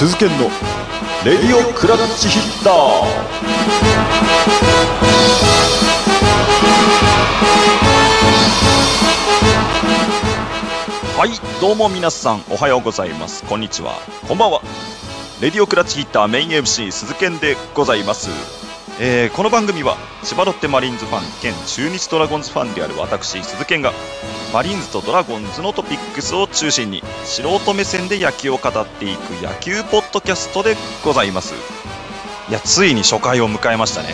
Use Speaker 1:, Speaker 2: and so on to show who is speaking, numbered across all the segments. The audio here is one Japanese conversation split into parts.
Speaker 1: 鈴研のレディオクラッチヒッター。
Speaker 2: はいどうも皆さんおはようございます。こんにちは。こんばんは。レディオクラッチヒッターメイン MC 鈴研でございます。えーこの番組は千葉ロッテマリーンズファン兼中日ドラゴンズファンである私鈴研がマリーンズとドラゴンズのトピックスを中心に素人目線で野球を語っていく野球ポッドキャストでございます。いやついに初回を迎えましたね。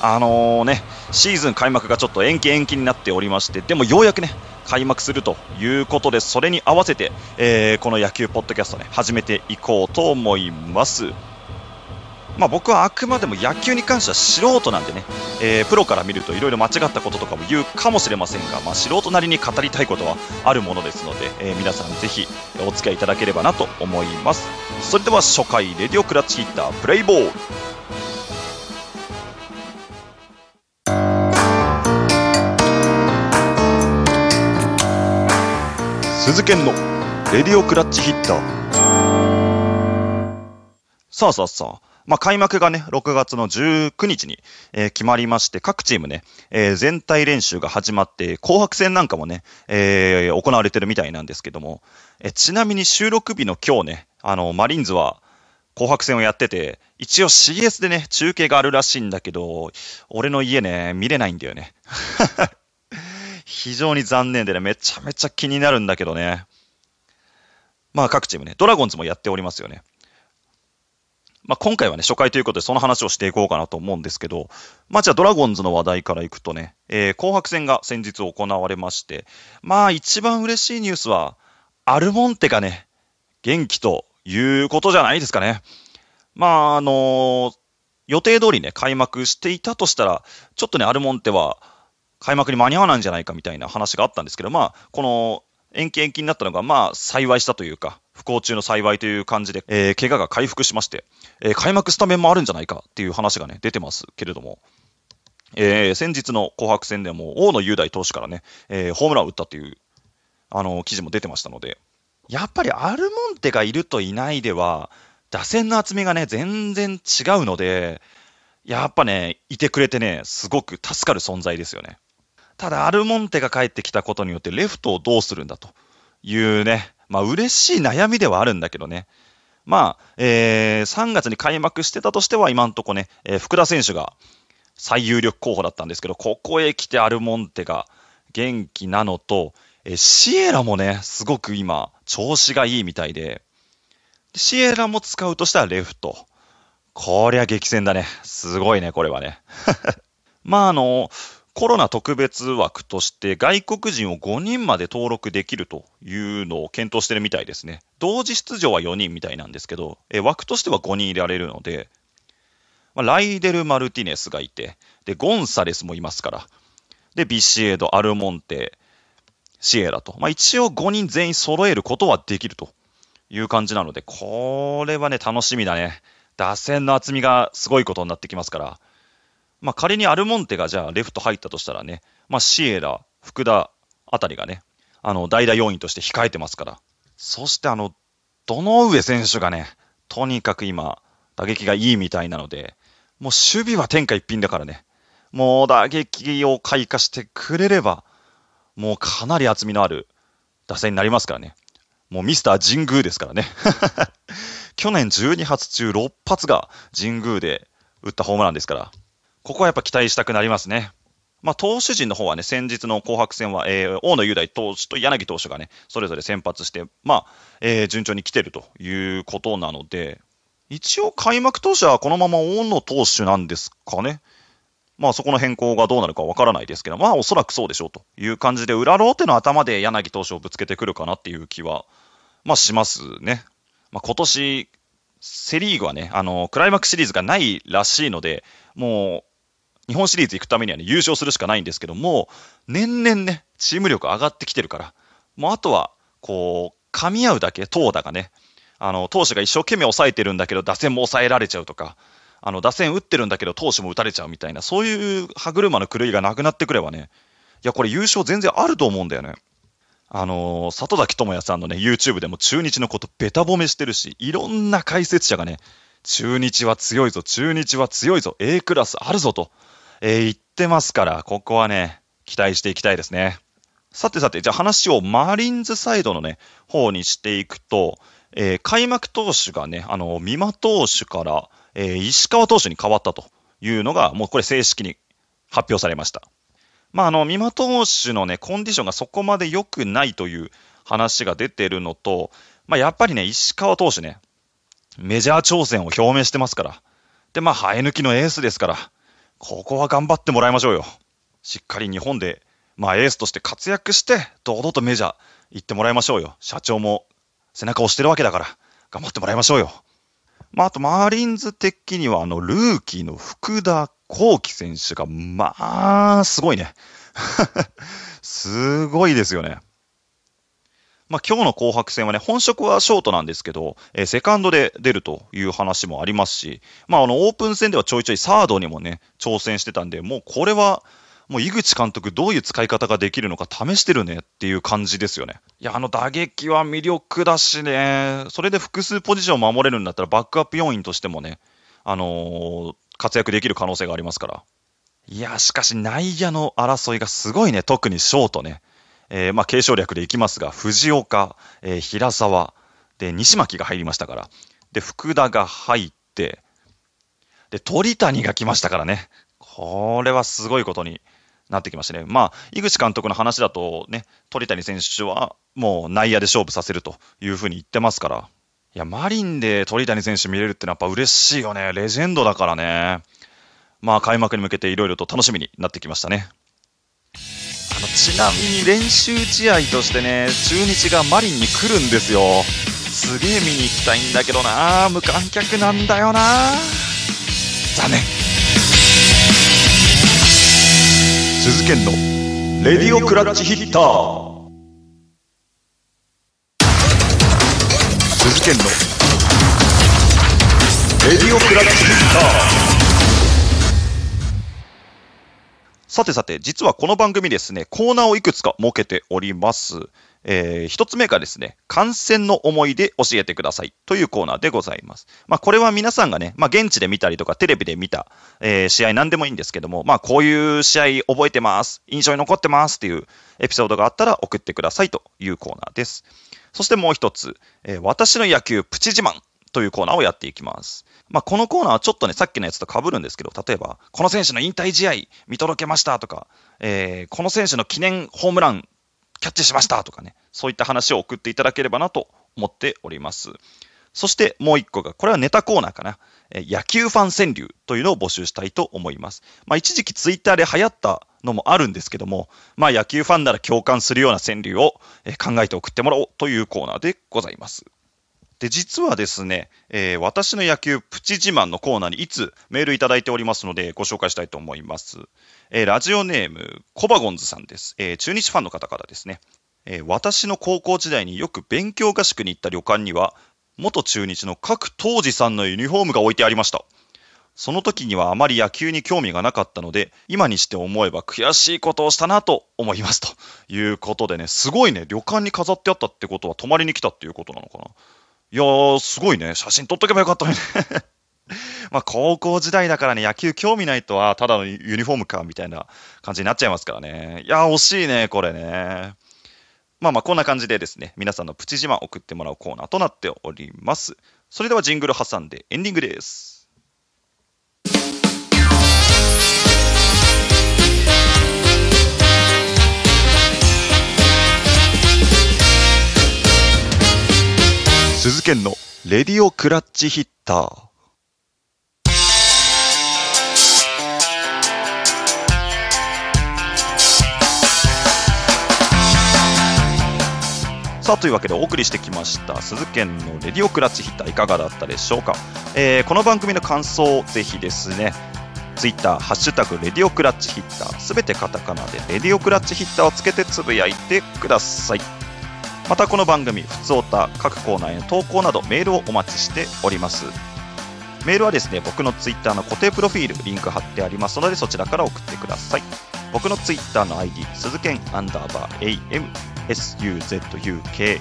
Speaker 2: あのーねシーズン開幕がちょっと延期延期になっておりましてでもようやくね開幕するということでそれに合わせて、えーこの野球ポッドキャストね始めていこうと思います。まあ、僕はあくまでも野球に関しては素人なんでね、えープロから見るといろいろ間違ったこととかも言うかもしれませんが、まあ、素人なりに語りたいことはあるものですので、えー皆さんぜひお付き合いいただければなと思います。それでは初回レディオクラッチヒッタープレイボール。鈴研のレディオクラッチヒッター。さあさあさあ、まあ、開幕がね、6月の19日に、えー決まりまして、各チームね、えー全体練習が始まって、紅白戦なんかもね、えー行われてるみたいなんですけども、えちなみに収録日の今日ね、あの、マリーンズは紅白戦をやってて、一応 CS でね、中継があるらしいんだけど、俺の家ね、見れないんだよね。非常に残念でね、めちゃめちゃ気になるんだけどね。まあ各チームね、ドラゴンズもやっておりますよね。まあ、今回はね、初回ということでその話をしていこうかなと思うんですけど、まあ、じゃあドラゴンズの話題からいくとね、えー紅白戦が先日行われまして、まあ、一番嬉しいニュースは、アルモンテがね、元気ということじゃないですかね。まあ、あのー予定通りね、開幕していたとしたら、ちょっとね、アルモンテは開幕に間に合わないんじゃないかみたいな話があったんですけど、まあ、この延期延期になったのが、まあ、幸いしたというか、不幸中の幸いという感じで、えー怪我が回復しまして、えー開幕スタメンもあるんじゃないかっていう話がね、出てますけれども、えー先日の紅白戦でも、大野雄大投手からね、えーホームランを打ったっていう、あの記事も出てましたので、やっぱりアルモンテがいるといないでは、打線の厚みがね、全然違うので、やっぱね、いてくれてね、すごく助かる存在ですよね。ただ、アルモンテが帰ってきたことによって、レフトをどうするんだというね、まあ、嬉しい悩みではあるんだけどね。まあ、えー3月に開幕してたとしては、今んとこね、えー福田選手が最有力候補だったんですけど、ここへ来てアルモンテが元気なのと、えーシエラもね、すごく今、調子がいいみたいで、シエラも使うとしたらレフト。こりゃ激戦だね。すごいね、これはね。まあ、あの、コロナ特別枠として外国人を5人まで登録できるというのを検討してるみたいですね。同時出場は4人みたいなんですけど、え枠としては5人入れられるので、まあ、ライデル・マルティネスがいて、で、ゴンサレスもいますから、で、ビシエド、アルモンテ、シエラと、まあ、一応5人全員揃えることはできるという感じなので、これはね、楽しみだね。打線の厚みがすごいことになってきますから、まあ、仮にアルモンテがじゃあレフト入ったとしたらね、まあ、シエラ、福田あたりがね、あの、代打要員として控えてますから。そしてあの、どの上選手がね、とにかく今、打撃がいいみたいなので、もう守備は天下一品だからね、もう打撃を開花してくれれば、もうかなり厚みのある打線になりますからね。もうミスター神宮ですからね。去年12発中6発が神宮で打ったホームランですから、ここはやっぱ期待したくなりますね。まあ、投手陣の方はね、先日の紅白戦は、えー大野雄大投手と柳投手がね、それぞれ先発して、まあ、えー順調に来てるということなので、一応開幕投手はこのまま大野投手なんですかね。まあそこの変更がどうなるかわからないですけど、まあおそらくそうでしょうという感じで、裏ローテの頭で柳投手をぶつけてくるかなっていう気は、まあしますね。まあ今年、セリーグはね、あの、クライマックスシリーズがないらしいので、もう、日本シリーズ行くためにはね、優勝するしかないんですけども、年々ね、チーム力上がってきてるから、もうあとは、こう、噛み合うだけ、投打がね、あの、投手が一生懸命抑えてるんだけど、打線も抑えられちゃうとか、あの、打線打ってるんだけど、投手も打たれちゃうみたいな、そういう歯車の狂いがなくなってくればね、いや、これ優勝全然あると思うんだよね。あのー里崎智也さんのね、YouTube でも中日のことベタ褒めしてるし、いろんな解説者がね、中日は強いぞ、中日は強いぞ、A クラスあるぞと、えー言ってますから、ここはね、期待していきたいですね。さてさて、じゃあ話をマリンズサイドのね、方にしていくと、えー開幕投手がね、あの、美馬投手から、えー石川投手に変わったというのが、もうこれ正式に発表されました。まあ、あの、美馬投手のね、コンディションがそこまで良くないという話が出てるのと、まあ、やっぱりね、石川投手ね、メジャー挑戦を表明してますから。で、まあ、生え抜きのエースですから、ここは頑張ってもらいましょうよ。しっかり日本で、まあ、エースとして活躍して、堂々とメジャー行ってもらいましょうよ。社長も背中を押してるわけだから、頑張ってもらいましょうよ。まあ、あと、マーリンズ的には、あの、ルーキーの福田幸輝選手が、まあ、すごいね。すごいですよね。まあ、今日の紅白戦はね、本職はショートなんですけど、えーセカンドで出るという話もありますし、まあ、あの、オープン戦ではちょいちょいサードにもね、挑戦してたんで、もうこれは、もう井口監督どういう使い方ができるのか試してるねっていう感じですよね。いや、あの打撃は魅力だしね、それで複数ポジションを守れるんだったらバックアップ要員としてもね、あのー活躍できる可能性がありますから。いや、しかし内野の争いがすごいね、特にショートね。えーまあ、継承略でいきますが、藤岡、えー平沢、で、西巻が入りましたから。で、福田が入って、で、鳥谷が来ましたからね。これはすごいことになってきましたね。まあ、井口監督の話だとね、鳥谷選手はもう内野で勝負させるというふうに言ってますから。いや、マリンで鳥谷選手見れるってのはやっぱ嬉しいよね。レジェンドだからね。まあ、開幕に向けていろいろと楽しみになってきましたね。ちなみに練習試合としてね、中日がマリンに来るんですよ。すげえ見に行きたいんだけどな、無観客なんだよな。残念。鈴研のレディオクラッチヒッター。鈴研のレディオクラッチヒッター。さてさて、実はこの番組ですね、コーナーをいくつか設けております。えー一つ目がですね、観戦の思い出教えてくださいというコーナーでございます。まあ、これは皆さんがね、まあ、現地で見たりとか、テレビで見た、えー試合なんでもいいんですけども、まあ、こういう試合覚えてます、印象に残ってますっていうエピソードがあったら送ってくださいというコーナーです。そしてもう一つ、えー私の野球プチ自慢というコーナーをやっていきます。まあ、このコーナーはちょっとね、さっきのやつと被るんですけど、例えば、この選手の引退試合見届けましたとか、えーこの選手の記念ホームランキャッチしましたとかね、そういった話を送っていただければなと思っております。そしてもう一個が、これはネタコーナーかな。え野球ファン川柳というのを募集したいと思います。まあ一時期ツイッターで流行ったのもあるんですけども、まあ野球ファンなら共感するような川柳を考えて送ってもらおうというコーナーでございます。で、実はですね、えー私の野球プチ自慢のコーナーにいつメールいただいておりますので、ご紹介したいと思います。えーラジオネーム、コバゴンズさんです。えー中日ファンの方からですね。えー私の高校時代によく勉強合宿に行った旅館には、元中日の各当時さんのユニフォームが置いてありました。その時にはあまり野球に興味がなかったので、今にして思えば悔しいことをしたなと思います。ということでね、すごいね、旅館に飾ってあったってことは泊まりに来たっていうことなのかな。いやー、すごいね。写真撮っとけばよかったね。まあ、高校時代だからね、野球興味ないとは、ただのユニフォームか、みたいな感じになっちゃいますからね。いやー、惜しいね、これね。まあまあ、こんな感じでですね、皆さんのプチ自慢送ってもらうコーナーとなっております。それではジングル挟んでエンディングです。鈴研のレディオクラッチヒッター。さあ、というわけでお送りしてきました、鈴研のレディオクラッチヒッターいかがだったでしょうか？えーこの番組の感想ぜひですね、ツイッター、ハッシュタグ、レディオクラッチヒッター、すべてカタカナで、レディオクラッチヒッターをつけてつぶやいてください。またこの番組、ふつおた、各コーナーへの投稿などメールをお待ちしております。メールはですね、僕のツイッターの固定プロフィール、リンク貼ってありますので、そちらから送ってください。僕のツイッターの ID、鈴剣アンダーバー AM、suzuken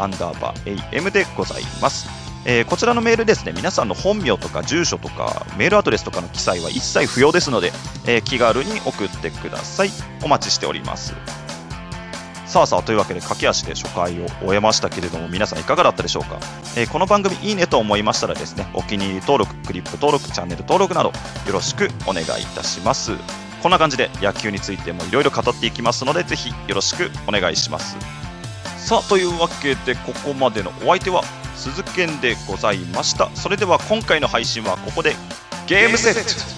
Speaker 2: アンダーバー am でございます。えーこちらのメールですね、皆さんの本名とか住所とかメールアドレスとかの記載は一切不要ですので、えー気軽に送ってください。お待ちしております。さあさあというわけで駆け足で初回を終えましたけれども皆さんいかがだったでしょうか、えーこの番組いいねと思いましたらですねお気に入り登録クリップ登録チャンネル登録などよろしくお願いいたします。こんな感じで野球についてもいろいろ語っていきますのでぜひよろしくお願いします。さあというわけでここまでのお相手は鈴賢でございました。それでは今回の配信はここでゲームセット。